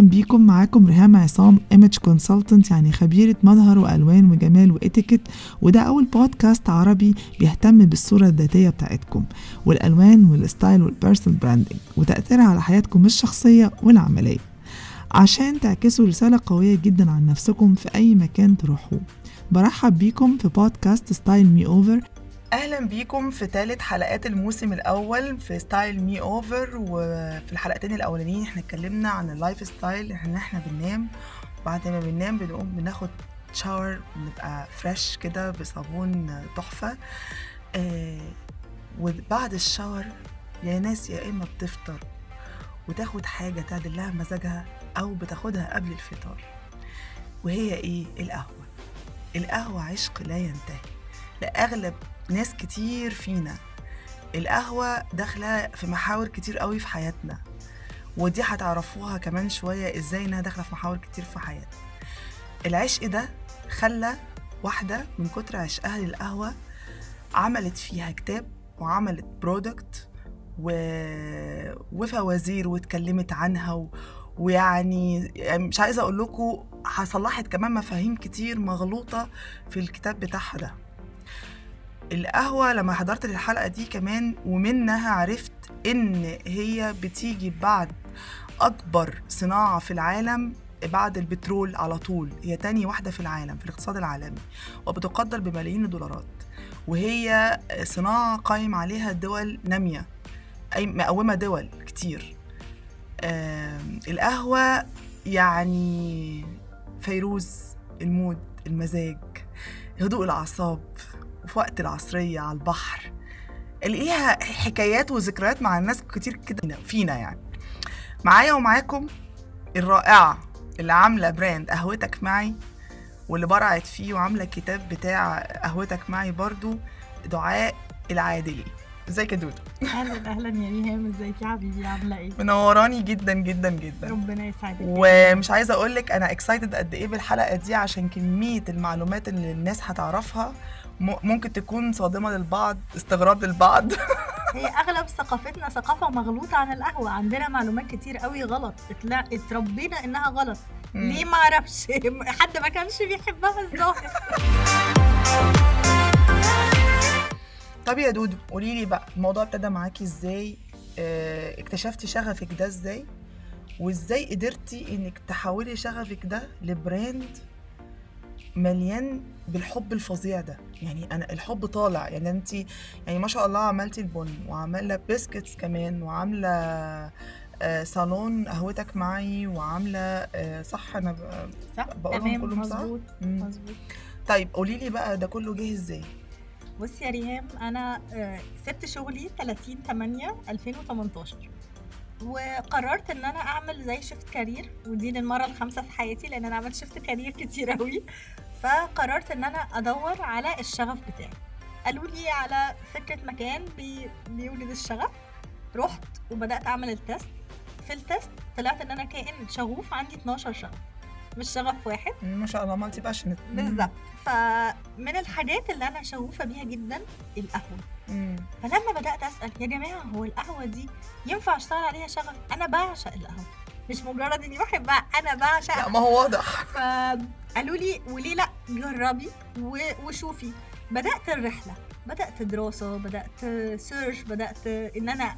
بيكم. معاكم ريهام عصام image consultant يعني خبيرة مظهر وألوان وجمال واتيكيت وده أول بودكاست عربي بيهتم بالصورة الذاتية بتاعتكم والألوان وال style وال personal branding وتأثيرها على حياتكم الشخصية والعملية. عشان تعكسوا رسالة قوية جدا عن نفسكم في أي مكان تروحوه. برحب بيكم في بودكاست Style Me Over أهلا بيكم في ثالث حلقات الموسم الأول في Style Me Over وفي الحلقتين الأولانيين إحنا اتكلمنا عن ال lifestyle إن إحنا بننام وبعد ما بننام بنقوم بناخد شاور بنبقى فريش كده بصابون تحفة. آه وبعد الشاور يا ناس يا إما بتفطر وتاخد حاجة تعدل لها مزاجها أو بتاخدها قبل الفطار. وهي إيه؟ القهوة. القهوة عشق لا ينتهي. لأغلب ناس كتير فينا. القهوة داخلة في محاور كتير قوي في حياتنا. ودي هتعرفوها كمان شوية إزاي إنها داخلة في محاور كتير في حياتنا. العشق ده خلى واحدة من كتر عشقها للقهوة عملت فيها كتاب وعملت برودكت و... وفوازير واتكلمت عنها و... ويعني مش عايزة أقول لكم صلحت كمان مفاهيم كتير مغلوطة في الكتاب بتاعها ده. القهوة لما حضرت الحلقة دي كمان ومنها عرفت إن هي بتيجي بعد أكبر صناعة في العالم بعد البترول على طول. هي تاني واحدة في العالم في الاقتصاد العالمي وبتقدر بملايين الدولارات. وهي صناعة قايم عليها دول نامية أي مقومة دول كتير. القهوة يعني فيروز المود المزاج هدوء الأعصاب وفي وقت العصرية على البحر. ليها حكايات وذكريات مع الناس كتير كده فينا يعني. معايا ومعاكم الرائعة اللي عاملة brand قهوتك معي واللي برعت فيه وعاملة الكتاب بتاع قهوتك معي برضو دعاء العادلي ازيك يا دودو؟ أهلا أهلا يا ريهام. ازيك يا حبيبي؟ عاملة إيه؟ منوراني جدا جدا جدا. ربنا يسعدك. ومش عايزة أقول لك أنا excited قد إيه بالحلقة دي عشان كمية المعلومات اللي الناس هتعرفها ممكن تكون صادمة للبعض استغراب للبعض. هي أغلب ثقافتنا ثقافة مغلوطة عن القهوة. عندنا معلومات كتير قوي غلط. اتلا... اتربينا إنها غلط. مم. ليه ما أعرفش؟ حد ما كانش بيحبها الظاهر. طب يا دودو قولي لي بقى الموضوع ابتدى معاكي إزاي؟ آه اكتشفتي شغفك ده إزاي؟ وإزاي قدرتي إنك تحولي شغفك ده لبراند مليان بالحب الفظيع ده. يعني أنا الحب طالع يعني انت يعني ما شاء الله عملتي البن وعاملة biscuits كمان وعاملة آه صالون قهوتك معي وعاملة آه صح؟ أنا صح تمام كلهم مظبوط مظبوط. طيب قولي لي بقى ده كله جه إزاي؟ بصي يا ريهام أنا آه سبت شغلي 30 8 2018 وقررت إن أنا أعمل زي shift career ودي للمرة الخامسة في حياتي لأن أنا عملت shift career كتير قوي فقررت إن أنا أدور على الشغف بتاعي. قالوا لي على فكره مكان بي بيولد الشغف. رحت وبدأت أعمل ال test. في ال test طلعت إن أنا كائن شغوف عندي 12 شغف مش شغف واحد. ما شاء الله multi passionate بالظبط. فمن الحاجات اللي أنا شغوفة بيها جدا القهوة. فلما بدأت أسأل يا جماعة هو القهوة دي ينفع أشتغل عليها شغف؟ أنا بعشق القهوة. مش مجرد إني بحبها أنا بعشق. لا ما هو واضح. فقالوا لي وليه لا جربي وشوفي. بدأت الرحلة بدأت دراسة بدأت search بدأت إن أنا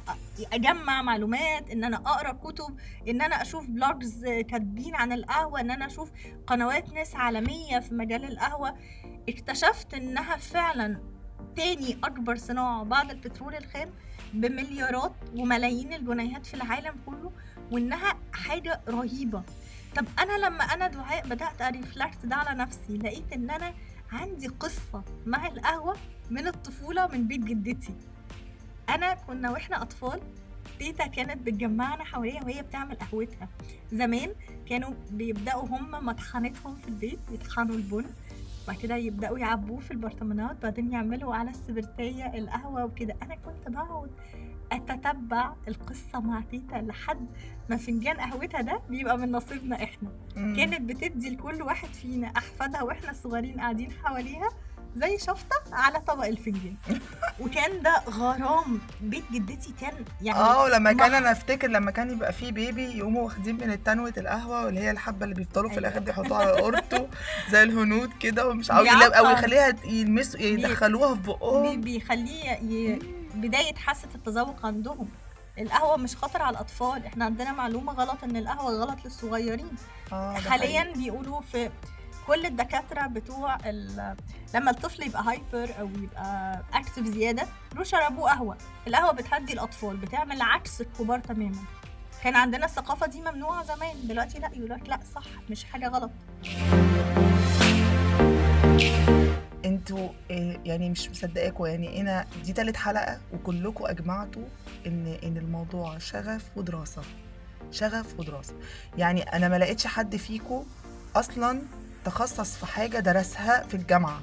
أجمع معلومات إن أنا أقرأ كتب إن أنا أشوف blogs كاتبين عن القهوة إن أنا أشوف قنوات ناس عالمية في مجال القهوة. اكتشفت إنها فعلا تاني أكبر صناعة بعد البترول الخام بمليارات وملايين الجنيهات في العالم كله. وإنها حاجة رهيبة. طب أنا لما أنا دعاء بدأت اريفلكت ده على نفسي لقيت إن أنا عندي قصة مع القهوة من الطفولة من بيت جدتي. أنا كنا وإحنا أطفال تيتا كانت بتجمعنا حواليها وهي بتعمل قهوتها. زمان كانوا بيبدأوا هم مطحنتهم في البيت يطحنوا البن بعد كده يبدأوا يعبوه في البرطمانات بعدين يعملوا على السبرتية القهوة وكده. أنا كنت بقعد أتتبع القصة مع تيتا لحد ما فنجان قهوتها ده بيبقى من نصيبنا إحنا مم. كانت بتدي لكل واحد فينا أحفادها وإحنا صغيرين قاعدين حواليها زي شفطة على طبق الفنجان وكان ده غرام بيت جدتي كان يعني آه لما كان أنا أفتكر لما كان يبقى فيه بيبي يقوموا واخدين من التنوة القهوة واللي هي الحبة اللي بيفضلوا في أيوة. الآخر بيحطوها على قرطه زي الهنود كده ومش عاوز بيعقم. أو يخليها يلمسوا يدخلوها في بقهم بيخليه. بداية حاسة التذوق عندهم. القهوة مش خطر على الأطفال. إحنا عندنا معلومة غلط إن القهوة غلط للصغيرين. ده حاليا. بيقولوا في كل الدكاترة بتوع. لما الطفل يبقى hyper أو يبقى active زيادة روح شربه قهوة. القهوة بتهدي الأطفال بتعمل عكس الكبار تماما. كان عندنا الثقافة دي ممنوعة زمان. دلوقتي لا يقول لك لا صح مش حاجة غلط. أنتوا إيه، يعني مش مصدقاكوا يعني أنا دي تالت حلقة وكلكم اجمعتوا ان ان الموضوع شغف ودراسة. شغف ودراسة. يعني أنا ما لقيتش حد فيكم أصلا تخصص في حاجة درسها في الجامعة.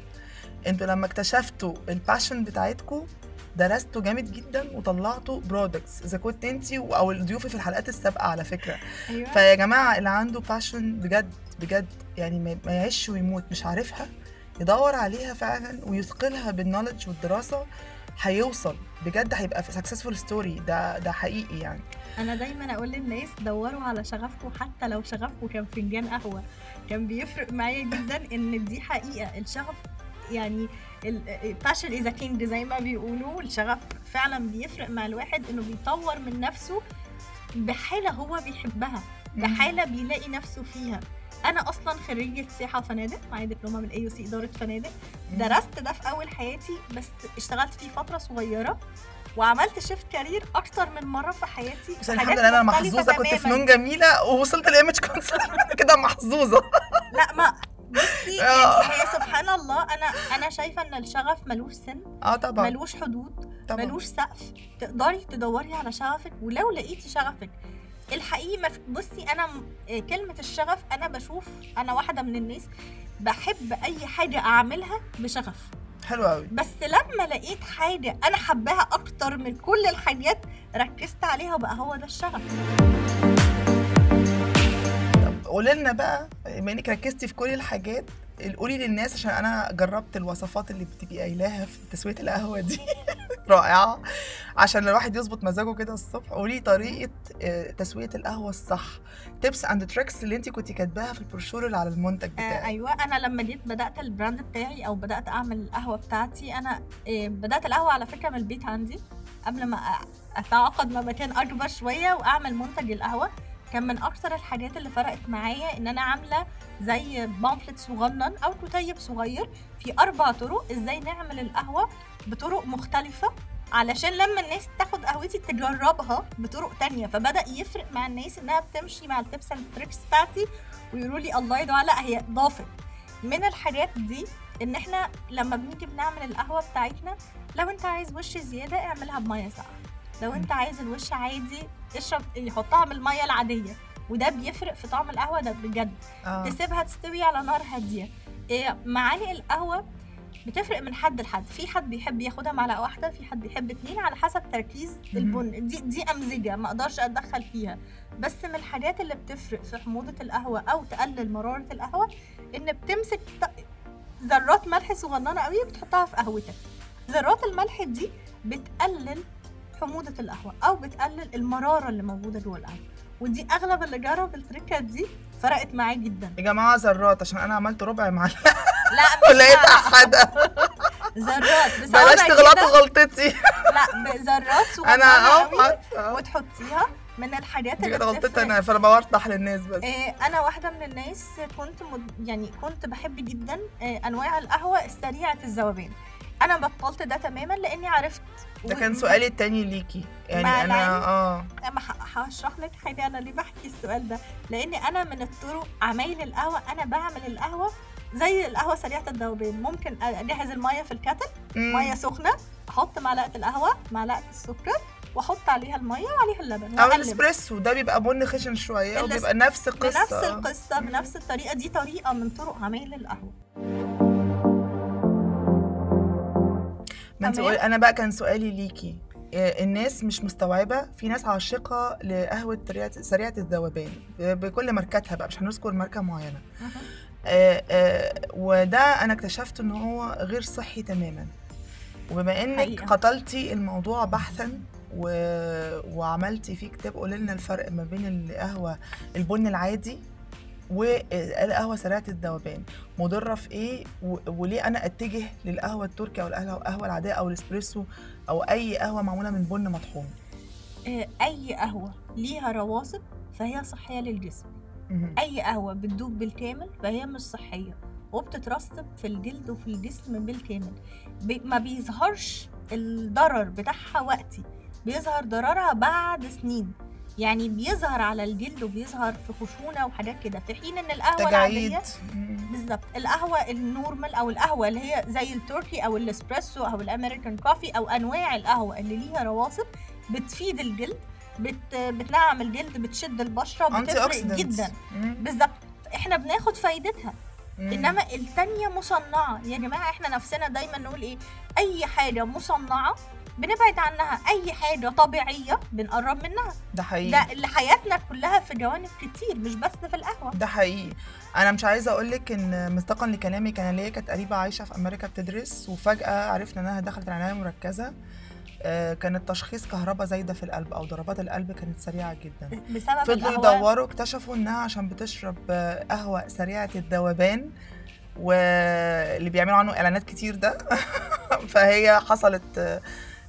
أنتوا لما اكتشفتوا ال passion بتاعتكم درستوا جامد جدا وطلعتوا products إذا كنت انت أو الضيوف في الحلقات السابقة على فكرة. أيوه. فيا جماعة اللي عنده passion بجد بجد يعني ما ما يعيش ويموت مش عارفها. يدور عليها فعلا ويثقلها بال knowledge والدراسة هيوصل. بجد هيبقى successful story ده ده حقيقي يعني. أنا دايما أقول للناس دوروا على شغفكم حتى لو شغفكم كان فنجان قهوة. كان بيفرق معايا جدا إن دي حقيقة. الشغف يعني ال passion is king زي ما بيقولوا. الشغف فعلا بيفرق مع الواحد إنه بيطور من نفسه بحالة هو بيحبها بحالة بيلاقي نفسه فيها. أنا أصلا خريجة سياحة وفنادق معايا دبلومة من AUC إدارة فنادق. درست ده في أول حياتي بس اشتغلت فيه فترة صغيرة وعملت shift career أكتر من مرة في حياتي. بس في الحمد لله أنا محظوظة كنت تماماً. فنون جميلة ووصلت ال image consultant كده محظوظة. لا ما بصي آه. يعني هي سبحان الله أنا أنا شايفة إن الشغف ملوش سن آه طبعا. ملوش حدود طبعا. ملوش سقف. تقدري تدوري على شغفك ولو لقيتي شغفك الحقيقي ما في- بصي أنا آه، كلمة الشغف أنا بشوف أنا واحدة من الناس بحب أي حاجة أعملها بشغف. حلو قوي بس لما لقيت حاجة أنا حباها أكتر من كل الحاجات ركزت عليها وبقى هو ده الشغف. قولي لنا بقى بما إنك ركزتي في كل الحاجات قولي للناس عشان أنا جربت الوصفات اللي بتبقي قايلاها في تسوية القهوة دي. رائعة. عشان الواحد يظبط مزاجه كده الصبح قولي طريقة آه، تسوية القهوة الصح. tips and tricks اللي انت كنت كاتباها في البروشور اللي على المنتج آه بتاعك. أيوه. أنا لما جيت بدأت ال brand بتاعي أو بدأت أعمل القهوة بتاعتي أنا آه بدأت القهوة على فكرة من البيت عندي. قبل ما أتعاقد مع مكان أكبر شوية وأعمل منتج القهوة. كان من أكتر الحاجات اللي فرقت معايا إن أنا عاملة زي pamphlet صغنن أو كتيب صغير في أربع طرق. إزاي نعمل القهوة بطرق مختلفة؟ علشان لما الناس تاخد قهوتي تجربها بطرق تانية. فبدأ يفرق مع الناس إنها بتمشي مع ال tips and tricks بتاعتي ويقولوا لي الله يا دعاء. لا هي ضافت من الحاجات دي إن إحنا لما بنيجي بنعمل القهوة بتاعتنا لو أنت عايز وش زيادة اعملها بمية ساقعة. لو أنت عايز الوش عادي اشرب يحطها من الميه العادية. وده بيفرق في طعم القهوة ده بجد. آه. تسيبها تستوي على نار هادية. إيه معالق القهوة بتفرق من حد لحد. في حد بيحب ياخدها معلقة واحدة في حد بيحب اتنين على حسب تركيز البن. دي دي أمزجة ما أقدرش أتدخل فيها. بس من الحاجات اللي بتفرق في حموضة القهوة أو تقلل مرارة القهوة إن بتمسك ذرات ملح صغننة قوي بتحطها في قهوتك. ذرات الملح دي بتقلل حموضة القهوة أو بتقلل المرارة اللي موجودة جوه القهوة. ودي أغلب اللي جرب التركة دي فرقت معاه جدا. يا جماعة ذرات عشان أنا عملت ربع معلقة. لا مش ولقيت مع- حدا ذرات. بلاش تغلطوا كده. غلطتي. لا صغننة أنا آه. وتحطيها من الحاجات اللي بتفرق. أنا فأنا بوضح للناس بس. إيه، أنا واحدة من الناس كنت مد... يعني كنت بحب جدا إيه، أنواع القهوة السريعة الذوبان أنا بطلت ده تماما لأني عرفت ده كان سؤالي التاني ليكي. يعني أنا آه. اما ه- هشرح لك حاجة أنا ليه بحكي السؤال ده؟ لأن أنا من الطرق عمايل القهوة أنا بعمل القهوة زي القهوة سريعة الذوبان ممكن أجهز المية في الكاتل. مية سخنة أحط معلقة القهوة معلقة السكر وأحط عليها المية وعليها اللبن أو الإسبريسو ده بيبقى بن خشن شوية وبيبقى نفس القصة. بنفس القصة بنفس الطريقة. دي طريقة من طرق عمايل القهوة. ما انت أنا بقى كان سؤالي ليكي. آه، الناس مش مستوعبة في ناس عاشقة لقهوة سريعه الذوبان بكل ماركاتها بقى مش هنذكر ماركة معينة. آه، آه، وده أنا اكتشفت إن هو غير صحي تماما. وبما إنك حقيقة. قتلتي الموضوع بحثا و... وعملتي فيه كتاب قولي لنا الفرق ما بين القهوة البن العادي والقهوة سريعة الذوبان مضرة في إيه. وليه أنا أتجه للقهوة التركي أو القهوة العادية أو الإسبريسو أو أي قهوة معمولة من بن مطحون؟ آه، أي قهوة ليها رواسب فهي صحية للجسم. أي قهوة بتدوب بالكامل فهي مش صحية وبتترسب في الجلد وفي الجسم بالكامل. بي ما بيظهرش الضرر بتاعها وقتي بيظهر ضررها بعد سنين. يعني بيظهر على الجلد وبيظهر في خشونة وحاجات كده. في حين إن القهوة تجاعيد العادية بالظبط. القهوة ال normal أو القهوة اللي هي زي التركي أو الإسبريسو أو ال American coffee أو أنواع القهوة اللي ليها رواسب بتفيد الجلد بت بتنعم الجلد بتشد البشرة انتي بتفرق جدا. بالظبط. إحنا بناخد فايدتها. إنما التانية مصنعة. يا جماعة إحنا نفسنا دايما نقول إيه؟ أي حاجة مصنعة بنبعد عنها. أي حاجة طبيعية بنقرب منها. ده حقيقي. ده اللي حياتنا كلها في جوانب كتير مش بس في القهوة. ده حقيقي. أنا مش عايزة أقول لك إن مصداقا لكلامك أنا ليا كانت قريبة عايشة في أمريكا بتدرس وفجأة عرفنا إنها دخلت العناية المركزة. آه، كانت تشخيص كهرباء زايدة في القلب أو ضربات القلب كانت سريعة جدا. بسبب فضلوا يدوروا اكتشفوا إنها عشان بتشرب قهوة سريعة الذوبان واللي بيعملوا عنه إعلانات كتير ده. فهي حصلت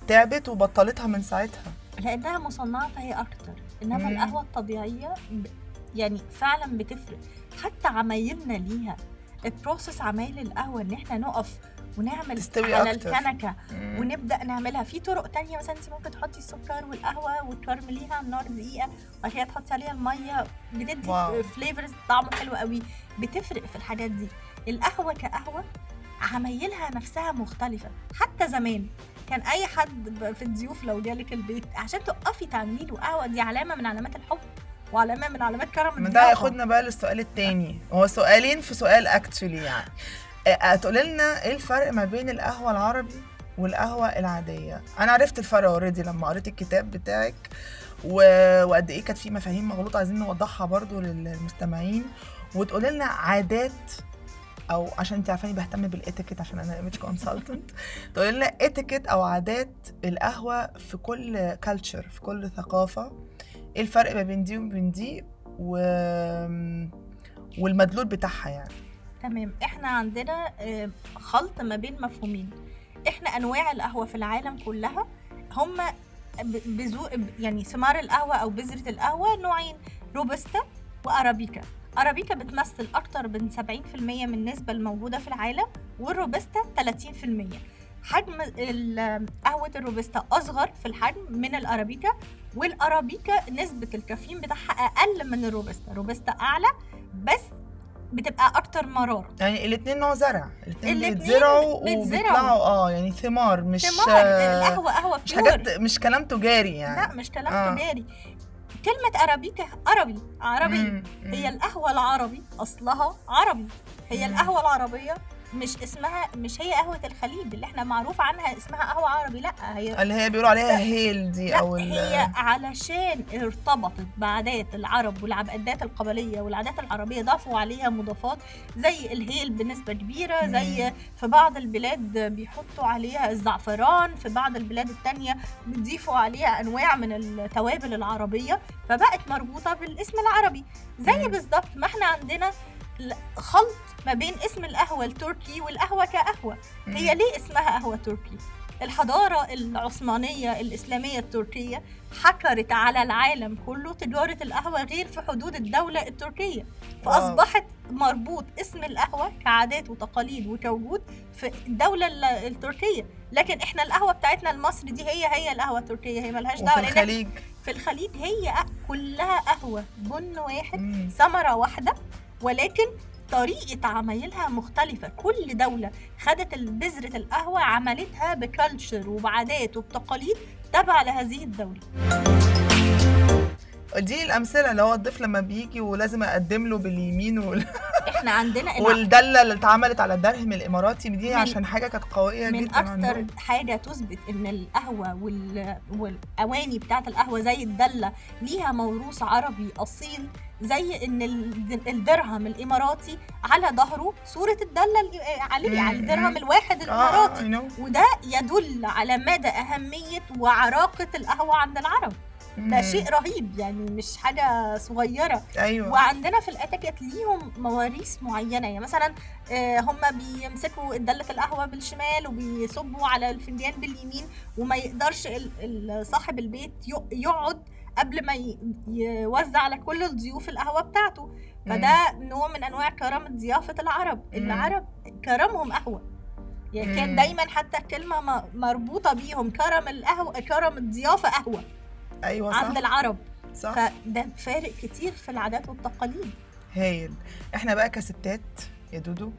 تعبت وبطلتها من ساعتها لأنها مصنعة فهي أكتر إنما مم. القهوة الطبيعية ب- يعني فعلا بتفرق حتى عمايلنا ليها ال process عمايل القهوة إن إحنا نقف ونعمل تستوي على أكتر. الكنكة مم. ونبدأ نعملها في طرق تانية مثلا انت ممكن تحطي السكر والقهوة وتكرمليها على النار دقيقة وبعد كده تحطي عليها المية بتدي. flavors طعمه حلو قوي بتفرق في الحاجات دي القهوة كقهوة عمايلها نفسها مختلفة. حتى زمان كان أي حد في الضيوف لو جالك البيت عشان تقفي تعملي له قهوه دي علامة من علامات الحب وعلامة من علامات كرم من ده. ياخدنا بقى للسؤال التاني. هو سؤالين في سؤال اكتشلي يعني. هتقولي لنا إيه الفرق ما بين القهوة العربي والقهوة العادية؟ أنا عرفت الفرق اوريدي لما قريت الكتاب بتاعك و... وقد إيه كانت في مفاهيم مغلوطة عايزين نوضحها برضو للمستمعين. وتقولي لنا عادات أو عشان أنت عارفاني بهتم بالاتيكيت عشان أنا image consultant تقولي لنا اتيكيت أو عادات القهوة في كل culture في كل ثقافة. إيه الفرق ما بين دي وبين دي؟ و... والمدلول بتاعها يعني. تمام. إحنا عندنا آه، خلط ما بين مفهومين. إحنا أنواع القهوة في العالم كلها هم ب- بذو يعني ثمار القهوة أو بذرة القهوة نوعين روبستا وأرابيكا. أرابيكا بتمثل أكتر من 70% من النسبة الموجودة في العالم والروبستا 30% حجم قهوة الروبستا أصغر في الحجم من الأرابيكا والأرابيكا نسبة الكافيين بتاعها أقل من الروبستا. روبستا أعلى بس بتبقى أكتر مرارة. يعني الاثنين نوع زرع. الاثنين الاتنين بيتزرعوا. وبيطلعوا آه يعني ثمار مش ثمار. القهوة قهوة مش حاجات مش كلام تجاري لا يعني مش كلام آه. تجاري. كلمة ارابيكا عربي عربي. هي القهوة العربي أصلها عربي هي مم. القهوة العربية مش اسمها مش هي قهوة الخليج اللي إحنا معروف عنها اسمها قهوة عربي لأ هي اللي هي بيقولوا عليها هيل دي لأ أو هي علشان ارتبطت بعادات العرب والعادات القبلية والعادات العربية ضافوا عليها مضافات زي الهيل بنسبة كبيرة زي. في بعض البلاد بيحطوا عليها الزعفران في بعض البلاد التانية بيضيفوا عليها أنواع من التوابل العربية فبقت مربوطة بالاسم العربي زي. بالظبط ما إحنا عندنا خلط ما بين اسم القهوة التركي والقهوة كقهوة مم. هي ليه اسمها قهوة تركي؟ الحضارة العثمانية الإسلامية التركية حكرت على العالم كله تجارة القهوة غير في حدود الدولة التركية فأصبحت مربوط اسم القهوة كعادات وتقاليد وكوجود في الدولة ال- التركية لكن إحنا القهوة بتاعتنا المصري دي هي هي القهوة التركية هي ملهاش دعوة الخليج في الخليج هي كلها قهوة بن واحد. ثمرة واحدة ولكن طريقة عمايلها مختلفة كل دولة خدت بذرة القهوة عملتها بكالتشر وبعادات وبتقاليد تبع لهذه الدولة اديني الأمثلة اللي هو الضيف لما بيجي ولازم أقدم له باليمين وال... إحنا عندنا والدلة اللي اتعملت على الدرهم الإماراتي دي من- عشان حاجة كانت قوية من جدا أكتر عندهم. حاجة تثبت إن القهوة وال... والأواني بتاعة القهوة زي الدلة ليها موروث عربي أصيل زي إن ال- الدرهم الإماراتي على ظهره صورة الدله ال- عليه على الدرهم. الواحد آه الاماراتي I know. وده يدل على مدى أهمية وعراقة القهوة عند العرب ده. شيء رهيب يعني مش حاجة صغيرة أيوه وعندنا في الأتيكيت ليهم مواريث معينة يعني مثلا آه، هم بيمسكوا دله القهوة بالشمال وبيصبوا على الفنجان باليمين وما يقدرش صاحب البيت يقعد قبل ما يوزع على كل الضيوف القهوة بتاعته. فده نوع من أنواع كرم ضيافة العرب العرب كرمهم قهوة. يعني كان. دايما حتى الكلمة مربوطة بيهم كرم القهوة كرم الضيافة قهوة. أيوه صح. عند العرب. صح. فده فارق كتير في العادات والتقاليد. هايل. إحنا بقى كستات يا دودو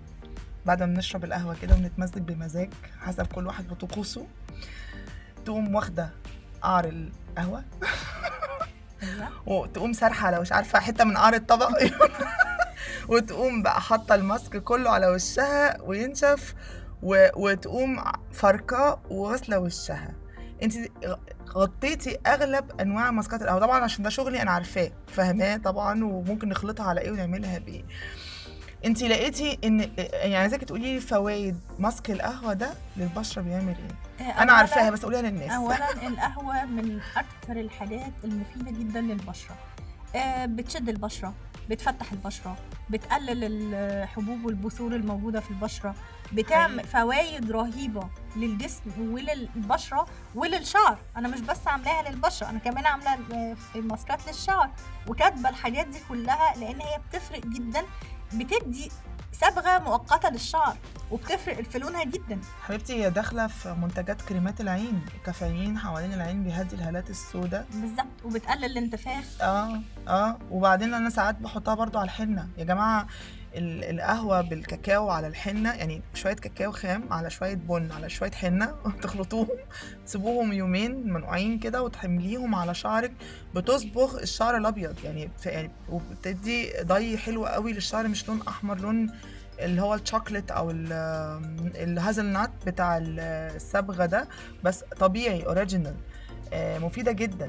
بعد ما بنشرب القهوة كده ونتمزج بمزاج حسب كل واحد وطقوسه تقوم واخدة قعر القهوة. وتقوم سارحة على مش عارفة حتة من قعر الطبق. وتقوم بقى حاطة الماسك كله على وشها وينشف و... وتقوم فركه وغاسله وشها. انت غطيتي أغلب أنواع ماسكات القهوه طبعا عشان ده شغلي أنا عارفاه فاهماه طبعا وممكن نخلطها على إيه ونعملها بايه انت لقيتي ان يعني عايزاكي تقولي لي فوائد ماسك القهوة ده للبشرة بيعمل إيه؟ أنا أولاً- عارفاها بس قوليها للناس. اولا القهوة من أكتر الحاجات المفيدة جدا للبشرة. آه، بتشد البشرة بتفتح البشرة بتقلل الحبوب والبثور الموجودة في البشرة بتعمل فوائد رهيبة للجسم وللبشرة وللشعر. أنا مش بس عاملاها للبشرة أنا كمان عاملة آه، ماسكات للشعر وكاتبة الحاجات دي كلها لأن هي بتفرق جدا بتدي صبغه مؤقتة للشعر وبتفرق في لونها جدا. حبيبتي هي داخلة في منتجات كريمات العين كافيين حوالين العين بيهدي الهالات السوداء. بالظبط وبتقلل الانتفاخ. آه آه وبعدين أنا ساعات بحطها برضو على الحنة. يا جماعة القهوة بالكاكاو على الحنة يعني شوية كاكاو خام على شوية بن على شوية حنة تخلطوهم تسيبوهم يومين منقوعين كده وتحمليهم على شعرك بتصبغ الشعر الأبيض يعني يعني وبتدي ضي حلو قوي للشعر مش لون أحمر لون اللي هو الشوكليت أو ال- ال hazelnut بتاع ال- الصبغه ده بس طبيعي original مفيدة جدا.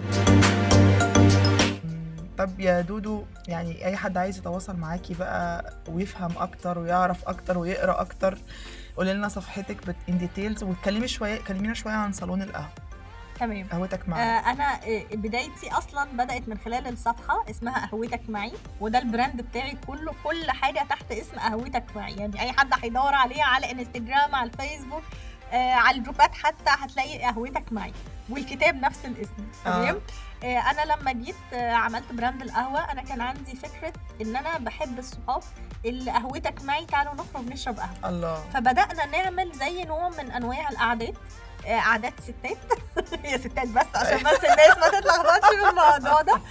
طب يا دودو يعني أي حد عايز يتواصل معاكي بقى ويفهم أكتر ويعرف أكتر ويقرأ أكتر قولي لنا صفحتك in details واتكلمي شوية كلمينا شوية عن صالون القهوة. تمام. قهوتك آه معانا أنا آه، بدايتي أصلا بدأت من خلال الصفحة اسمها قهوتك معي وده ال brand بتاعي كله كل حاجة تحت اسم قهوتك معي. يعني أي حد هيدور عليها على انستجرام على الفيسبوك آه على الجروبات حتى هتلاقي قهوتك معي والكتاب نفس الاسم. تمام؟ آه. أنا لما جيت آه عملت brand القهوة أنا كان عندي فكرة إن أنا بحب الصحاب اللي قهوتك معي تعالوا نخرج نشرب قهوة. الله. فبدأنا نعمل زي نوع من أنواع القعدات آه، قعدات ستات. هي ستات بس عشان بس الناس ما تتلخبطش في الموضوع ده.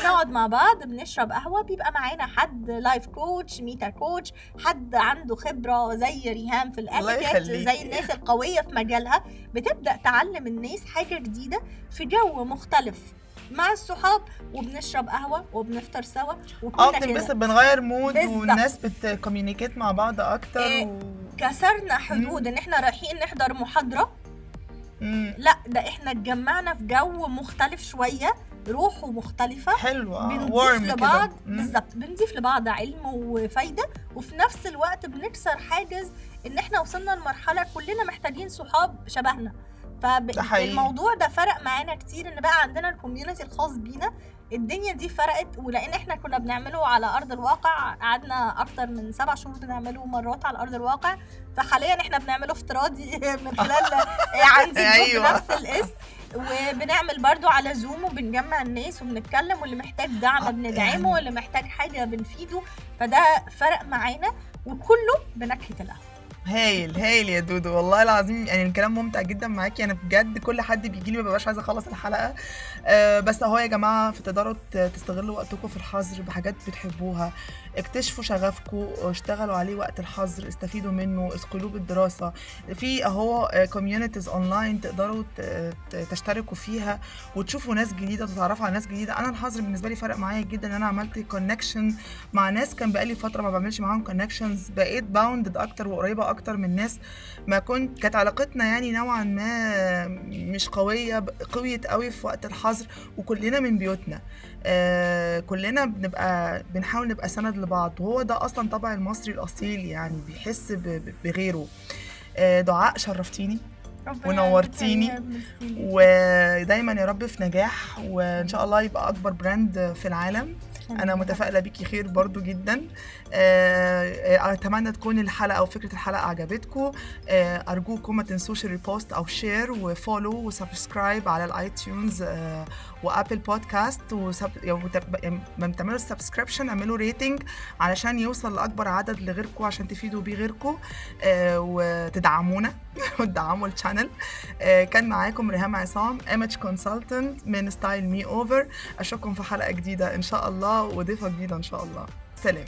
بنقعد مع بعض بنشرب قهوة بيبقى معانا حد life coach meta coach حد عنده خبرة زي ريهام في الاتيكيت. زي الناس القوية في مجالها. بتبدأ تعلم الناس حاجة جديدة في جو مختلف. مع الصحاب وبنشرب قهوة وبنفطر سوا آه بتنبسط بنغير mood. والناس بت communicate مع بعض أكتر إيه. و... كسرنا حدود إن إحنا رايحين نحضر محاضرة. مم، لا ده إحنا اتجمعنا في جو مختلف شوية روحه مختلفة. حلوة. بنضيف لبعض. بالظبط. بنضيف لبعض علم وفايدة. وفي نفس الوقت بنكسر حاجز إن إحنا وصلنا لمرحلة كلنا محتاجين صحاب شبهنا. فالموضوع ده فرق معانا كتير إن بقى عندنا ال community الخاص بينا الدنيا دي فرقت ولأن إحنا كنا بنعمله على أرض الواقع قعدنا أكتر من سبع شهور بنعمله مرات على أرض الواقع فحاليا إحنا بنعمله افتراضي من خلال عندي group أيوة. بنفس الاسم وبنعمل برضو على Zoom وبنجمع الناس وبنتكلم واللي محتاج دعم آه، بندعمه يعني- واللي محتاج حاجة بنفيده فده فرق معانا وكله بنكهة القهوه هايل هايل يا دودو. والله العظيم يعني الكلام ممتع جدا معاكي. أنا بجد كل حد بيجي لي ما ببقاش عايزه أخلص الحلقة. أه بس أهو يا جماعة فتقدروا ت- تستغلوا وقتكم في الحظر بحاجات بتحبوها. اكتشفوا شغفكم اشتغلوا عليه وقت الحظر استفيدوا منه اثقلوه بالدراسة. في اهو communities online تقدروا تشتركوا فيها وتشوفوا ناس جديدة وتتعرفوا على ناس جديدة. أنا الحظر بالنسبة لي فرق معايا جدا إن أنا عملت connection مع ناس كان بقالي فترة ما بعملش معاهم connections بقيت bonded أكتر وقريبة أكتر من ناس ما كنت كانت علاقتنا يعني نوعا ما مش قوية قويت قوي في وقت الحظر وكلنا من بيوتنا. آه كلنا بنبقى بنحاول نبقى سند لبعض وهو ده أصلا طبع المصري الأصيل يعني بيحس بغيره آه دعاء شرفتيني ونورتيني. ودايما يا رب في نجاح وإن شاء الله يبقى أكبر brand في العالم أنا متفائلة بيكي خير برضو جدا. آه، آه، أتمنى تكون الحلقة أو فكرة الحلقة عجبتكم آه، أرجوكم ما تنسوش ال repost أو share و follow و subscribe على ال iTunes آه، و Apple Podcast و sub... يعني وتب- يعني لما تعملوا ال subscription اعملوا rating علشان يوصل لأكبر عدد لغيركم عشان تفيدوا بيه غيركم وتدعمونا. وتدعموا ال channel آه، كان معاكم ريهام عصام image consultant من Style Me Over أشوفكم في حلقة جديدة إن شاء الله وضيفة جديدة إن شاء الله. سلام.